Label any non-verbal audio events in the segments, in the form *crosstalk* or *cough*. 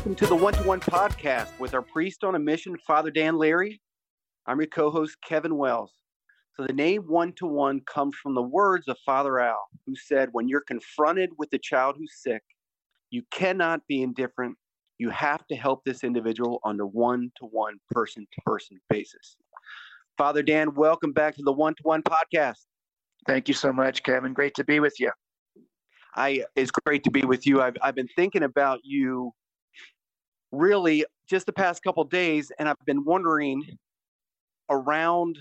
Welcome to the One to One podcast with our priest on a mission, Father Dan Leary. I'm your co host, Kevin Wells. So, the name One to One comes from the words of Father Al, who said, When you're confronted with a child who's sick, you cannot be indifferent. You have to help this individual on a one to one, person to person basis. Father Dan, welcome back to the One to One podcast. Thank you so much, Kevin. Great to be with you. I it's great to be with you. I've I've been thinking about you really just the past couple days, and I've been wondering around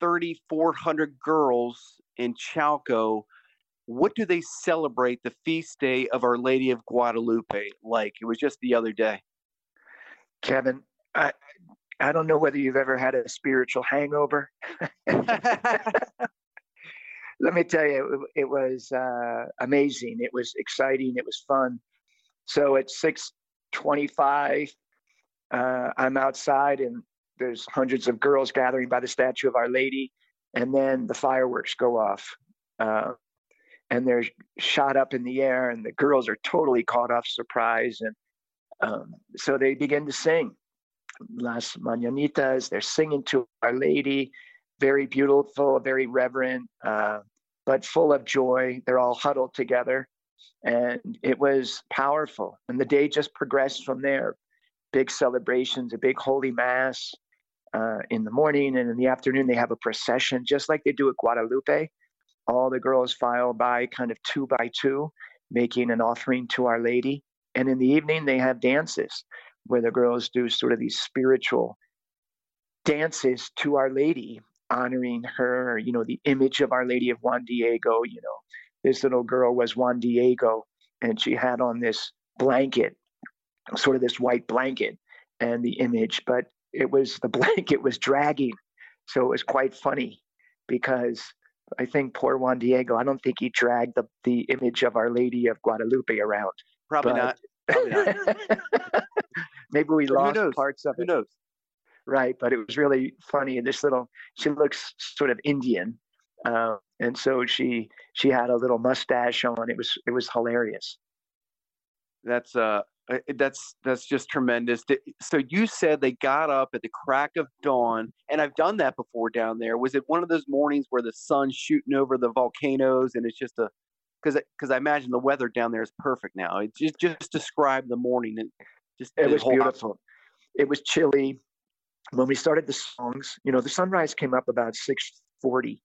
3,400 girls in Chalco, what do they celebrate the feast day of Our Lady of Guadalupe like? It was just the other day. Kevin, I I don't know whether you've ever had a spiritual hangover. *laughs* Let me tell you, it, it was uh, amazing. It was exciting. It was fun. So at six 25. Uh, I'm outside and there's hundreds of girls gathering by the statue of Our Lady, and then the fireworks go off. Uh, and they're shot up in the air, and the girls are totally caught off surprise. And um, so they begin to sing Las Mañanitas. They're singing to Our Lady, very beautiful, very reverent, uh, but full of joy. They're all huddled together and it was powerful. And the day just progressed from there. Big celebrations, a big holy mass uh, in the morning, and in the afternoon they have a procession, just like they do at Guadalupe. All the girls file by kind of two by two, making an offering to Our Lady. And in the evening they have dances where the girls do sort of these spiritual dances to Our Lady, honoring her, you know, the image of Our Lady of Juan Diego, you know, this little girl was Juan Diego, and she had on this blanket, sort of this white blanket, and the image, but it was the *laughs* blanket was dragging, so it was quite funny because I think poor Juan Diego, I don't think he dragged the the image of Our Lady of Guadalupe around. Probably but, not. *laughs* Probably not. maybe we lost parts of Who it. Who knows? Right, but it was really funny. And this little, she looks sort of Indian, uh, and so she she had a little mustache on. It was it was hilarious. That's uh that's that's just tremendous. So you said they got up at the crack of dawn, and I've done that before down there. Was it one of those mornings where the sun's shooting over the volcanoes, and it's just a because because I imagine the weather down there is perfect now. It just just describe the morning and just it was beautiful. It was chilly when we started the songs. You know, the sunrise came up about six forty,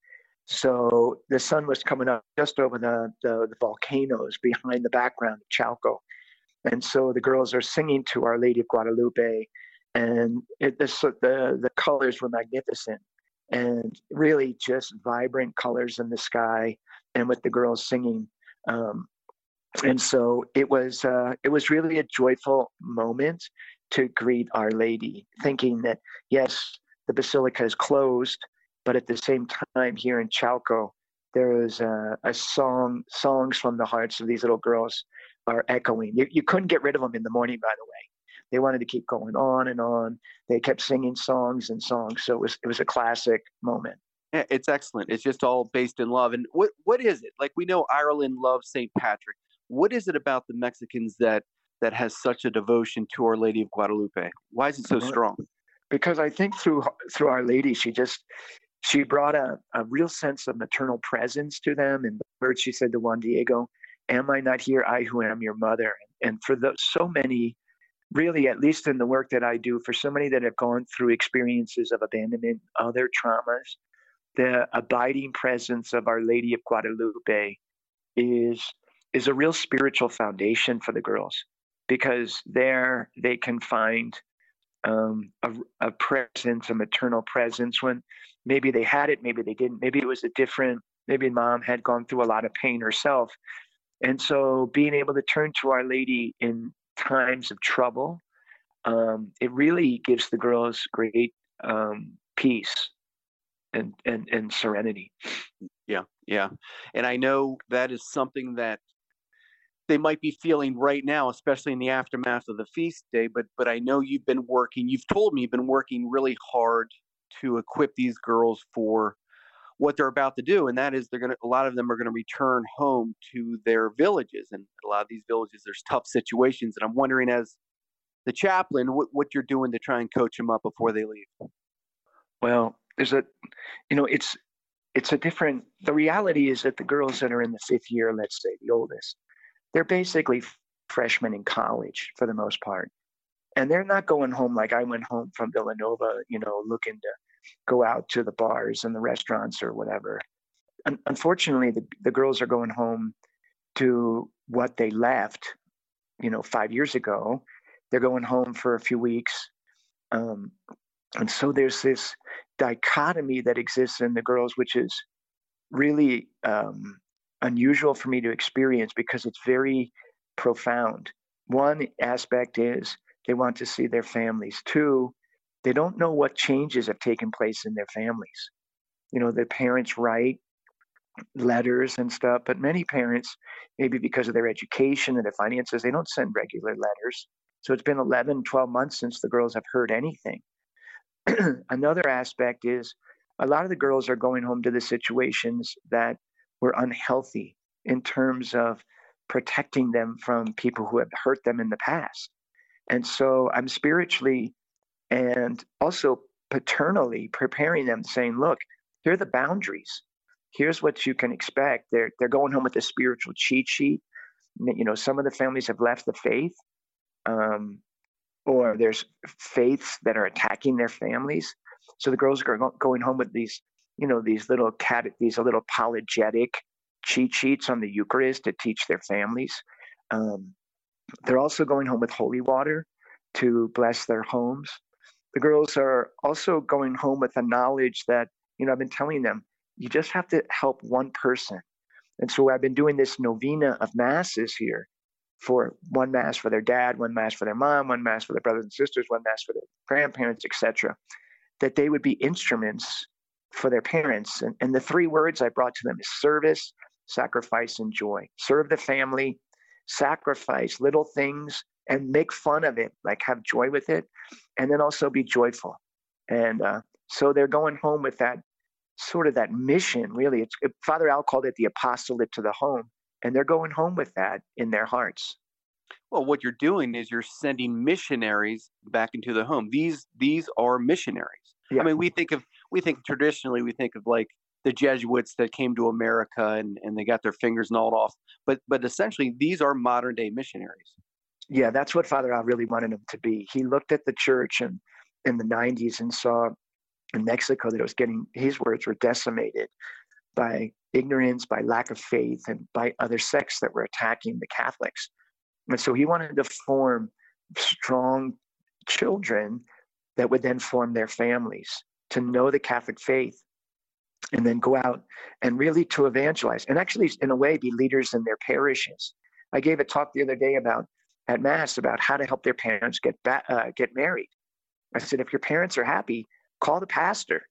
so the sun was coming up just over the, the, the volcanoes behind the background of Chalco. And so the girls are singing to Our Lady of Guadalupe, and it, the, the, the colors were magnificent and really just vibrant colors in the sky and with the girls singing. Um, and so it was uh, it was really a joyful moment to greet Our Lady, thinking that yes, the basilica is closed, but at the same time, here in Chalco, there is a, a song, songs from the hearts of these little girls are echoing. You, you couldn't get rid of them in the morning, by the way. They wanted to keep going on and on. They kept singing songs and songs. So it was, it was a classic moment. Yeah, it's excellent. It's just all based in love. And what, what is it? Like we know Ireland loves St. Patrick. What is it about the Mexicans that that has such a devotion to Our Lady of Guadalupe? Why is it so strong? Because I think through through Our Lady, she just she brought a, a real sense of maternal presence to them. And the words she said to Juan Diego, Am I not here, I who am your mother? And for the, so many, really, at least in the work that I do, for so many that have gone through experiences of abandonment, other traumas, the abiding presence of Our Lady of Guadalupe is is a real spiritual foundation for the girls because there they can find um, a, a presence, a maternal presence when maybe they had it, maybe they didn't, maybe it was a different, maybe mom had gone through a lot of pain herself. And so being able to turn to Our Lady in times of trouble, um, it really gives the girls great um, peace and, and, and serenity. Yeah, yeah. And I know that is something that they might be feeling right now, especially in the aftermath of the feast day. But but I know you've been working. You've told me you've been working really hard to equip these girls for what they're about to do, and that is they're gonna. A lot of them are gonna return home to their villages, and a lot of these villages there's tough situations. And I'm wondering as the chaplain, what, what you're doing to try and coach them up before they leave. Well, there's a, you know, it's it's a different. The reality is that the girls that are in the fifth year, let's say the oldest, they're basically freshmen in college for the most part, and they're not going home like I went home from Villanova, you know, looking to go out to the bars and the restaurants or whatever. unfortunately, the, the girls are going home to what they left, you know, five years ago. They're going home for a few weeks. Um, and so there's this dichotomy that exists in the girls, which is really um, unusual for me to experience because it's very profound. One aspect is they want to see their families. Two, they don't know what changes have taken place in their families. You know, their parents write letters and stuff, but many parents, maybe because of their education and their finances, they don't send regular letters. So it's been 11, 12 months since the girls have heard anything. *clears throat* Another aspect is a lot of the girls are going home to the situations that were unhealthy in terms of protecting them from people who have hurt them in the past. And so I'm spiritually and also paternally preparing them, saying, look, here are the boundaries. Here's what you can expect. They're they're going home with a spiritual cheat sheet. You know, some of the families have left the faith, um, or there's faiths that are attacking their families. So the girls are going home with these, you know, these little cat, these little apologetic cheat sheets on the Eucharist to teach their families. Um, they're also going home with holy water to bless their homes the girls are also going home with the knowledge that, you know, I've been telling them, you just have to help one person. And so I've been doing this novena of masses here for one mass for their dad, one mass for their mom, one mass for their brothers and sisters, one mass for their grandparents, etc. That they would be instruments for their parents. And, and the three words I brought to them is service, sacrifice, and joy. Serve the family, sacrifice little things and make fun of it, like have joy with it, and then also be joyful. And uh, so they're going home with that sort of that mission, really. It's Father Al called it the apostolate to the home, and they're going home with that in their hearts. Well, what you're doing is you're sending missionaries back into the home. These these are missionaries. Yeah. I mean, we think of we think traditionally we think of like the Jesuits that came to America and, and they got their fingers gnawed off. But but essentially these are modern day missionaries yeah, that's what Father Al really wanted him to be. He looked at the church and in the 90s and saw in Mexico that it was getting, his words were decimated by ignorance, by lack of faith, and by other sects that were attacking the Catholics. And so he wanted to form strong children that would then form their families to know the Catholic faith and then go out and really to evangelize and actually, in a way, be leaders in their parishes. I gave a talk the other day about at mass about how to help their parents get ba- uh, get married. I said, if your parents are happy, call the pastor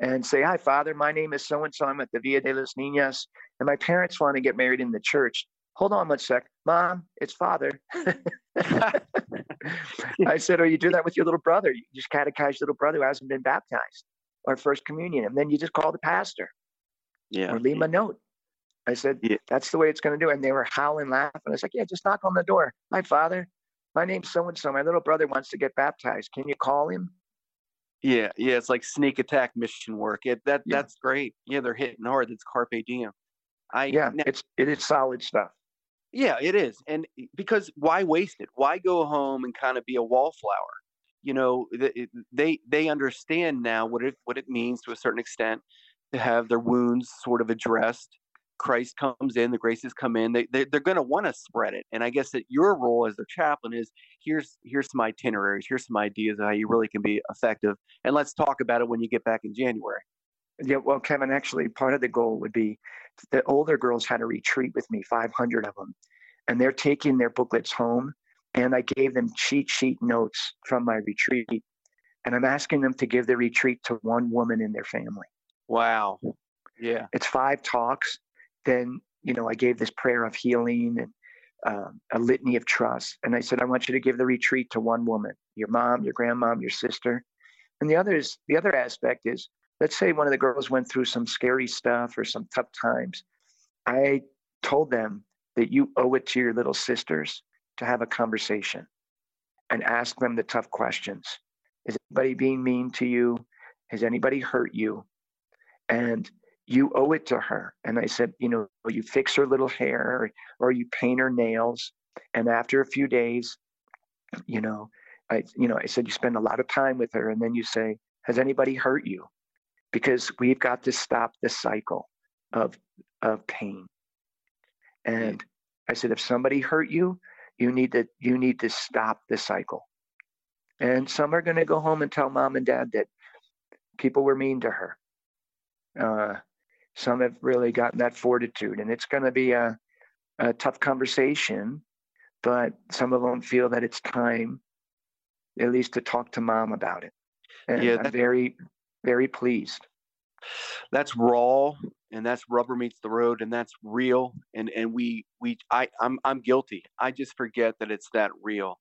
and say, "Hi, Father. My name is so and so. I'm at the Villa de las Niñas, and my parents want to get married in the church. Hold on one sec, Mom. It's Father." *laughs* *laughs* I said, Oh, you do that with your little brother. You just catechize your little brother who hasn't been baptized, or first communion, and then you just call the pastor, yeah, or leave him a note." I said, yeah. that's the way it's going to do. And they were howling, laughing. I was like, yeah, just knock on the door. My father, my name's so and so. My little brother wants to get baptized. Can you call him? Yeah, yeah, it's like sneak attack mission work. It, that yeah. that's great. Yeah, they're hitting hard. It's carpe diem. I yeah, now, it's it is solid stuff. Yeah, it is, and because why waste it? Why go home and kind of be a wallflower? You know, they they understand now what it what it means to a certain extent to have their wounds sort of addressed Christ comes in, the graces come in, they, they they're going to want to spread it. And I guess that your role as their chaplain is here's here's some itineraries, here's some ideas of how you really can be effective, and let's talk about it when you get back in January. Yeah, well, Kevin, actually, part of the goal would be the older girls had a retreat with me, 500 of them, and they're taking their booklets home. And I gave them cheat sheet notes from my retreat, and I'm asking them to give the retreat to one woman in their family. Wow. Yeah. It's five talks then you know I gave this prayer of healing and um, a litany of trust, and I said I want you to give the retreat to one woman, your mom, your grandmom, your sister, and the other is the other aspect is let's say one of the girls went through some scary stuff or some tough times. I told them that you owe it to your little sisters to have a conversation. and ask them the tough questions. Is anybody being mean to you? Has anybody hurt you? And you owe it to her. And I said, you know, you fix her little hair or you paint her nails. And after a few days, you know, I, you know, I said, you spend a lot of time with her. And then you say, has anybody hurt you? Because we've got to stop the cycle of, of pain. And I said, if somebody hurt you, you need to, you need to stop the cycle. And some are going to go home and tell mom and dad that people were mean to her. Uh, some have really gotten that fortitude, and it's going to be a, a tough conversation. But some of them feel that it's time, at least, to talk to mom about it. And yeah, I'm very, very pleased. That's raw, and that's rubber meets the road, and that's real. And and we we I I'm I'm guilty. I just forget that it's that real,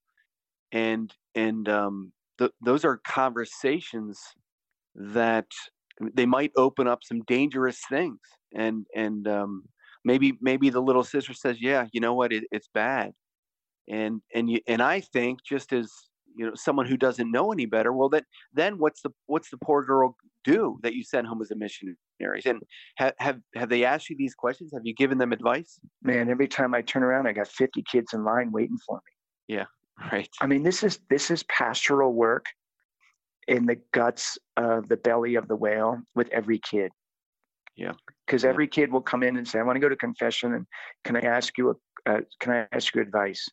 and and um, th- those are conversations that they might open up some dangerous things and and um, maybe maybe the little sister says yeah you know what it, it's bad and and you and i think just as you know someone who doesn't know any better well that then what's the what's the poor girl do that you sent home as a missionary and have have have they asked you these questions have you given them advice man every time i turn around i got 50 kids in line waiting for me yeah *laughs* right i mean this is this is pastoral work in the guts of the belly of the whale with every kid. Yeah. Because yeah. every kid will come in and say, "I want to go to confession, and can I ask you a, uh, can I ask you advice?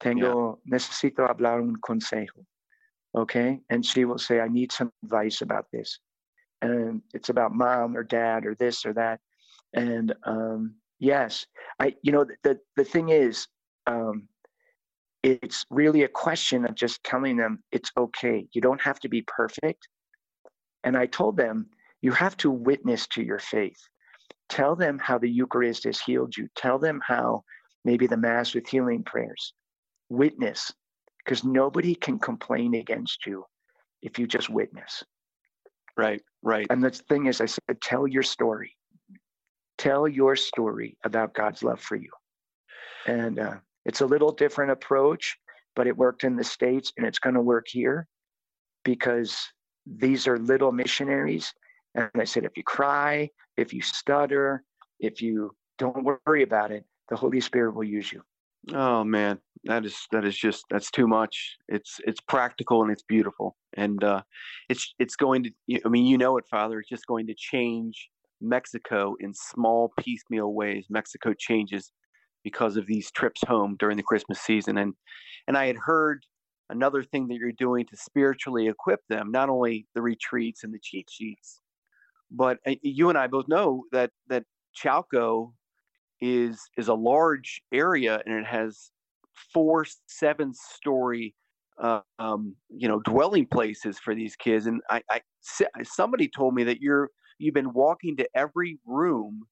Tengo yeah. necesito hablar un consejo." Okay, and she will say, "I need some advice about this," and it's about mom or dad or this or that, and um, yes, I, you know, the the thing is, um, it's really a question of just telling them it's okay. You don't have to be perfect. And I told them, you have to witness to your faith. Tell them how the Eucharist has healed you. Tell them how maybe the Mass with healing prayers. Witness, because nobody can complain against you if you just witness. Right, right. And the thing is, I said, tell your story. Tell your story about God's love for you. And uh, it's a little different approach, but it worked in the States and it's going to work here because these are little missionaries. And I said, if you cry, if you stutter, if you don't worry about it, the Holy Spirit will use you. Oh man, that is that is just that's too much. It's it's practical and it's beautiful, and uh, it's it's going to. I mean, you know it, Father. It's just going to change Mexico in small piecemeal ways. Mexico changes because of these trips home during the Christmas season. And and I had heard another thing that you're doing to spiritually equip them, not only the retreats and the cheat sheets, but uh, you and I both know that that Chalco is is a large area and it has four seven story uh, um, you know dwelling places for these kids and I, I somebody told me that you're you've been walking to every room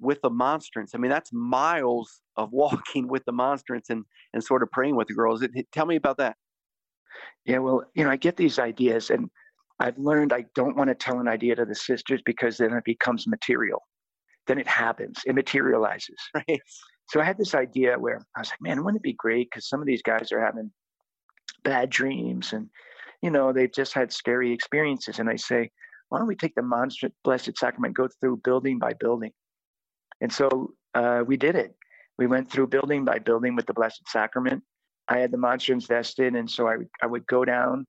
with the monstrance. I mean, that's miles of *laughs* walking with the monstrance and and sort of praying with the girls. Tell me about that. Yeah, well, you know, I get these ideas, and I've learned I don't want to tell an idea to the sisters because then it becomes material. Then it happens, it materializes. *laughs* Right. So I had this idea where I was like, man, wouldn't it be great? Because some of these guys are having bad dreams and, you know, they've just had scary experiences. And I say, why don't we take the monstrance blessed sacrament, go through building by building? And so uh, we did it. We went through building by building with the Blessed Sacrament. I had the monstrance vested, and so I, I would go down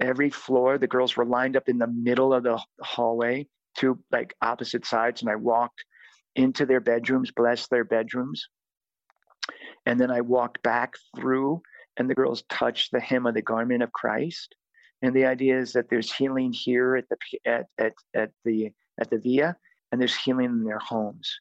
every floor. The girls were lined up in the middle of the hallway, two like opposite sides, and I walked into their bedrooms, blessed their bedrooms. And then I walked back through, and the girls touched the hem of the garment of Christ. And the idea is that there's healing here at the at at, at the at the Villa, and there's healing in their homes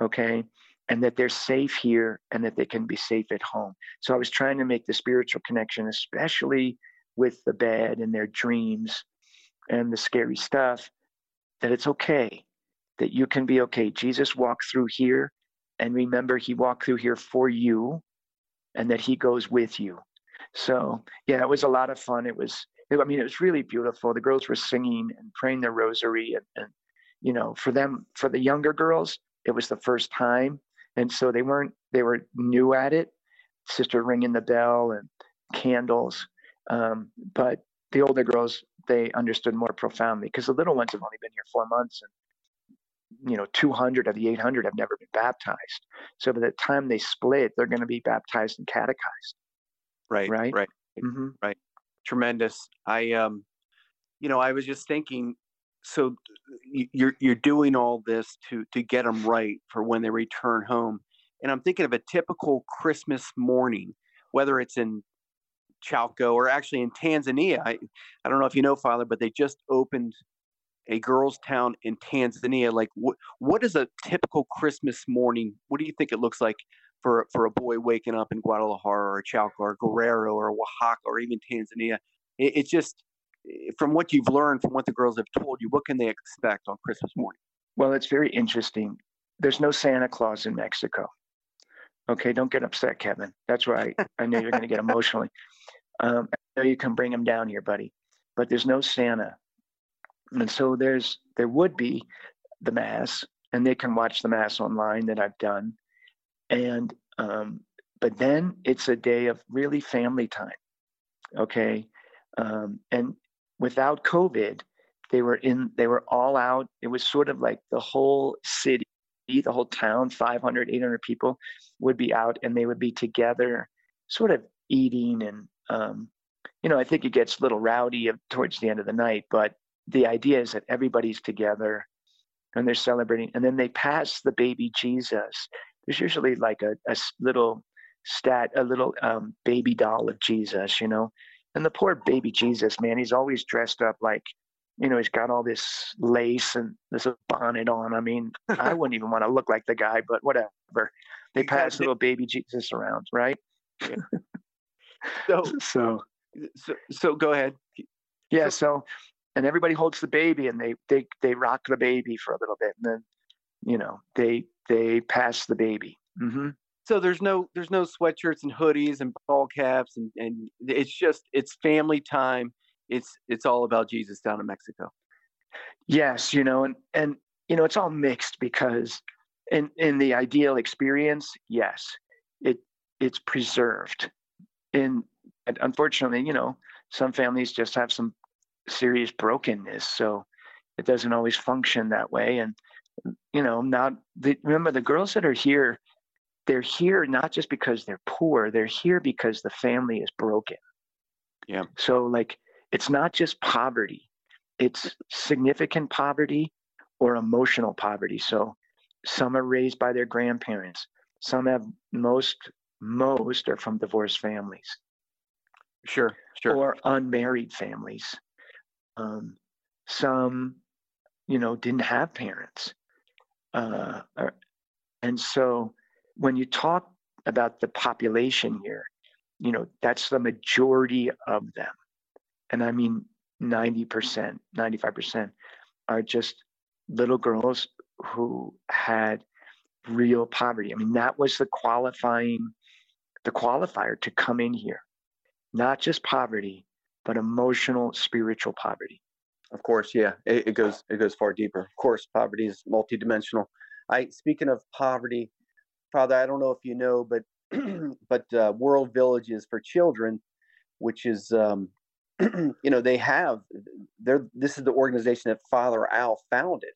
okay and that they're safe here and that they can be safe at home so i was trying to make the spiritual connection especially with the bed and their dreams and the scary stuff that it's okay that you can be okay. Jesus walked through here and remember he walked through here for you and that he goes with you. So yeah it was a lot of fun. It was i mean it was really beautiful. The girls were singing and praying their rosary and, and you know for them for the younger girls it was the first time. And so they weren't they were new at it. Sister ringing the bell and candles. Um, but the older girls, they understood more profoundly because the little ones have only been here four months and you know 200 of the 800 have never been baptized. So by the time they split they're going to be baptized and catechized. Right right? right. Mm-hmm. right. Tremendous. I um you know i was just thinking so you're you're doing all this to to get them right for when they return home. And i'm thinking of a typical christmas morning whether it's in Chalco or actually in Tanzania. I, I don't know if you know, Father, but they just opened a girls' town in Tanzania. Like, what what is a typical Christmas morning? What do you think it looks like for for a boy waking up in Guadalajara or Chalco or Guerrero or Oaxaca or even Tanzania? It, it's just eh, from what you've learned, from what the girls have told you, what can they expect on Christmas morning? Well, it's very interesting. There's no Santa Claus in Mexico. Okay, don't get upset, Kevin. That's right. I know you're going to get emotionally. *laughs* Um, I know you can bring them down here, buddy, but there's no Santa, and so there's there would be the mass, and they can watch the mass online that I've done, and um, but then it's a day of really family time, okay, um, and without COVID, they were in they were all out. It was sort of like the whole city the whole town 500 800 people would be out and they would be together sort of eating and um, you know, I think it gets a little rowdy towards the end of the night, but the idea is that everybody's together and they're celebrating, and then they pass the baby Jesus. There's usually like a, a little stat, a little um, baby doll of Jesus, you know, and the poor baby Jesus, man, he's always dressed up like, you know, he's got all this lace and this bonnet on. I mean, I wouldn't even want to look like the guy, but whatever. They pass little baby Jesus around, right? Yeah. *laughs* so so so so go ahead. Yeah. So and everybody holds the baby and they they they rock the baby for a little bit and then you know they they pass the baby. Mm-hmm. So there's no there's no sweatshirts and hoodies and ball caps and and it's just it's family time. It's it's all about Jesus down in Mexico. Yes, you know, and and you know it's all mixed because in in the ideal experience, yes, it it's preserved and unfortunately, you know, some families just have some serious brokenness, so it doesn't always function that way. And you know, not the, remember the girls that are here, they're here not just because they're poor; they're here because the family is broken. Yeah. So like, it's not just poverty; it's significant poverty or emotional poverty. So some are raised by their grandparents. Some have most most are from divorced families. Sure, sure. Or unmarried families. Um, some, you know, didn't have parents. Uh, and so when you talk about the population here, you know, that's the majority of them. And I mean, 90%, 95% are just little girls who had real poverty. I mean, that was the qualifying the qualifier to come in here. Not just poverty, but emotional, spiritual poverty. Of course, yeah, it, it goes it goes far deeper. Of course, poverty is multidimensional. I speaking of poverty, Father, I don't know if you know, but *clears throat* but uh, World Villages for Children, which is um, *clears throat* you know they have they're this is the organization that Father Al founded,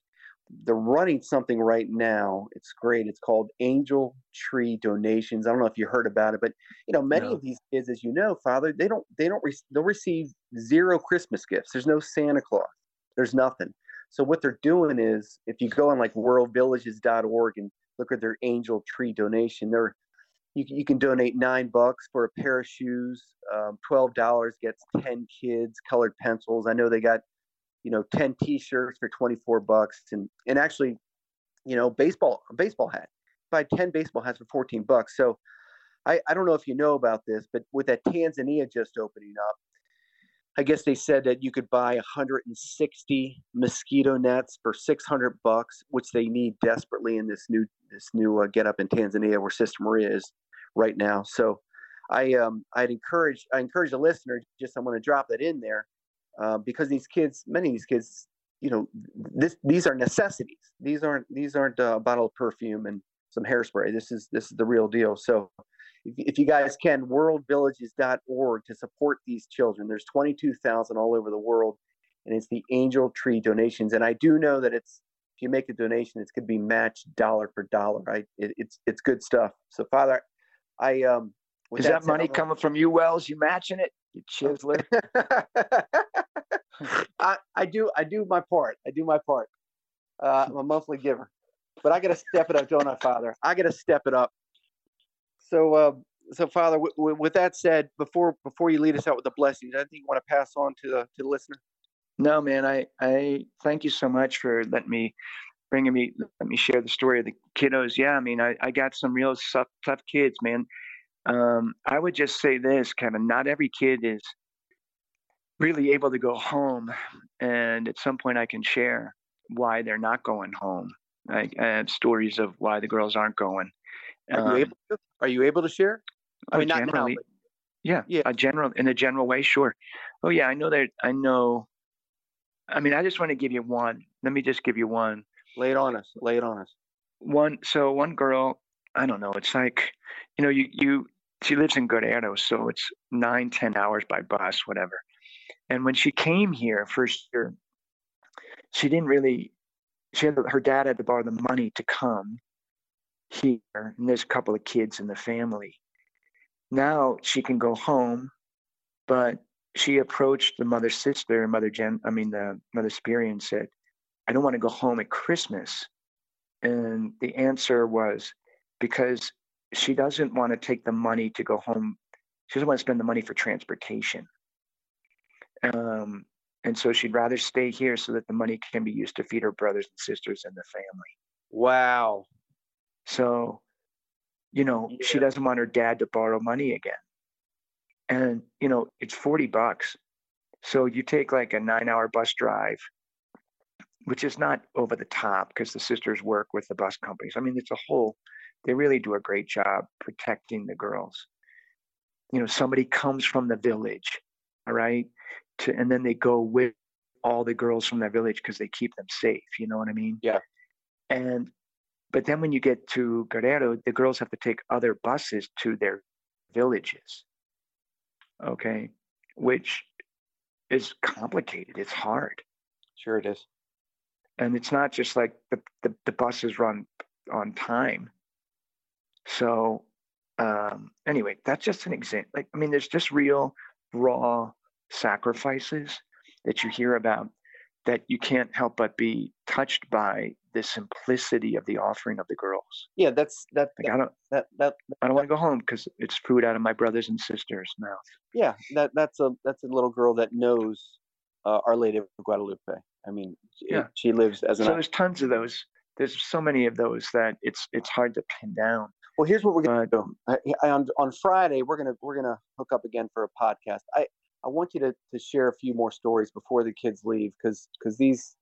they're running something right now. It's great. It's called Angel Tree Donations. I don't know if you heard about it, but you know, many no. of these kids, as you know, Father, they don't they don't re- they'll receive zero Christmas gifts. There's no Santa Claus. There's nothing. So what they're doing is, if you go on like worldvillages.org and look at their Angel Tree donation, they're you, you can donate nine bucks for a pair of shoes. Um, Twelve dollars gets ten kids colored pencils. I know they got you know 10 t-shirts for 24 bucks and and actually you know baseball a baseball hat buy 10 baseball hats for 14 bucks so I, I don't know if you know about this but with that tanzania just opening up i guess they said that you could buy 160 mosquito nets for 600 bucks which they need desperately in this new this new uh, get up in tanzania where sister maria is right now so i um i'd encourage i encourage the listener just i'm going to drop that in there uh, because these kids, many of these kids, you know, this these are necessities. These aren't these aren't a bottle of perfume and some hairspray. This is this is the real deal. So if, if you guys can, worldvillages.org to support these children. There's 22,000 all over the world, and it's the Angel Tree donations. And I do know that it's if you make a donation, it's going to be matched dollar for dollar. Right? It, it's it's good stuff. So Father, I um. Is that, that money coming from you, Wells? You matching it, you chiseler? *laughs* I, I do I do my part. I do my part. Uh, I'm a monthly giver, but I got to step it up, don't I, Father? I got to step it up. So, uh, so Father, w- w- with that said, before before you lead us out with the blessings, I think you want to pass on to the to the listener. No, man. I I thank you so much for letting me bringing me let me share the story of the kiddos. Yeah, I mean, I I got some real tough tough kids, man. Um, I would just say this, Kevin. Not every kid is really able to go home, and at some point, I can share why they're not going home. I, I have stories of why the girls aren't going. Are you um, able to? Are you able to share? I mean, not. Now, yeah, yeah. A general in a general way, sure. Oh yeah, I know that. I know. I mean, I just want to give you one. Let me just give you one. Lay it on us. Lay it on us. One. So one girl. I don't know. It's like, you know, you you. She lives in Guerrero, so it's nine, ten hours by bus, whatever. And when she came here first year, she didn't really. She had her dad had to borrow the money to come, here, and there's a couple of kids in the family. Now she can go home, but she approached the mother sister, mother Jen, I mean the mother Superior, and said, "I don't want to go home at Christmas." And the answer was because she doesn't want to take the money to go home. She doesn't want to spend the money for transportation. Um, and so she'd rather stay here so that the money can be used to feed her brothers and sisters and the family. Wow. So, you know, yeah. she doesn't want her dad to borrow money again. And, you know, it's 40 bucks. So you take like a nine hour bus drive, which is not over the top because the sisters work with the bus companies. I mean, it's a whole, they really do a great job protecting the girls. You know, somebody comes from the village, all right, to, and then they go with all the girls from that village because they keep them safe. You know what I mean? Yeah. And but then when you get to Guerrero, the girls have to take other buses to their villages. Okay. Which is complicated. It's hard. Sure it is. And it's not just like the, the, the buses run on time. So um, anyway, that's just an example. Like, I mean, there's just real raw sacrifices that you hear about that you can't help but be touched by the simplicity of the offering of the girls. Yeah, that's that. Like, I don't that that, I don't want to go home because it's food out of my brothers and sisters' mouth. Yeah, that that's a that's a little girl that knows uh, Our Lady of Guadalupe. I mean, yeah. she lives as an. So there's tons of those. There's so many of those that it's it's hard to pin down. Well, here's what we're gonna but, do. I, I, on on Friday, we're gonna we're gonna hook up again for a podcast. I I want you to to share a few more stories before the kids leave because because these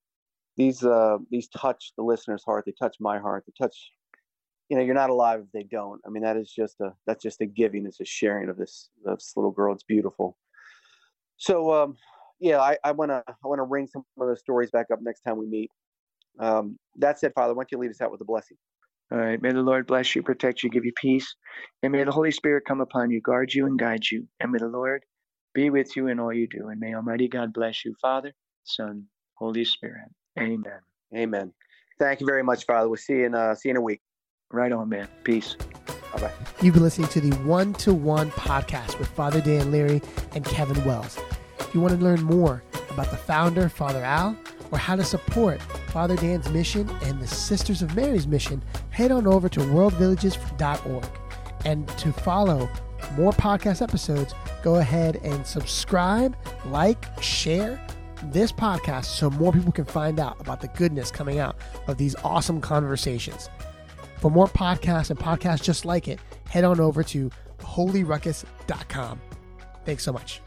these uh these touch the listener's heart they touch my heart they touch you know you're not alive if they don't i mean that is just a that's just a giving it's a sharing of this this little girl it's beautiful so um yeah i i want to i want to ring some of those stories back up next time we meet um that said father why don't you lead us out with a blessing all right. May the Lord bless you, protect you, give you peace. And may the Holy Spirit come upon you, guard you, and guide you. And may the Lord be with you in all you do. And may Almighty God bless you, Father, Son, Holy Spirit. Amen. Amen. Thank you very much, Father. We'll see you in uh, see you in a week. Right on, man. Peace. Bye bye. You've been listening to the One to One podcast with Father Dan Leary and Kevin Wells. If you want to learn more about the founder, Father Al, or how to support Father Dan's mission and the Sisters of Mary's mission, head on over to worldvillages.org. And to follow more podcast episodes, go ahead and subscribe, like, share this podcast so more people can find out about the goodness coming out of these awesome conversations. For more podcasts and podcasts just like it, head on over to holyruckus.com. Thanks so much.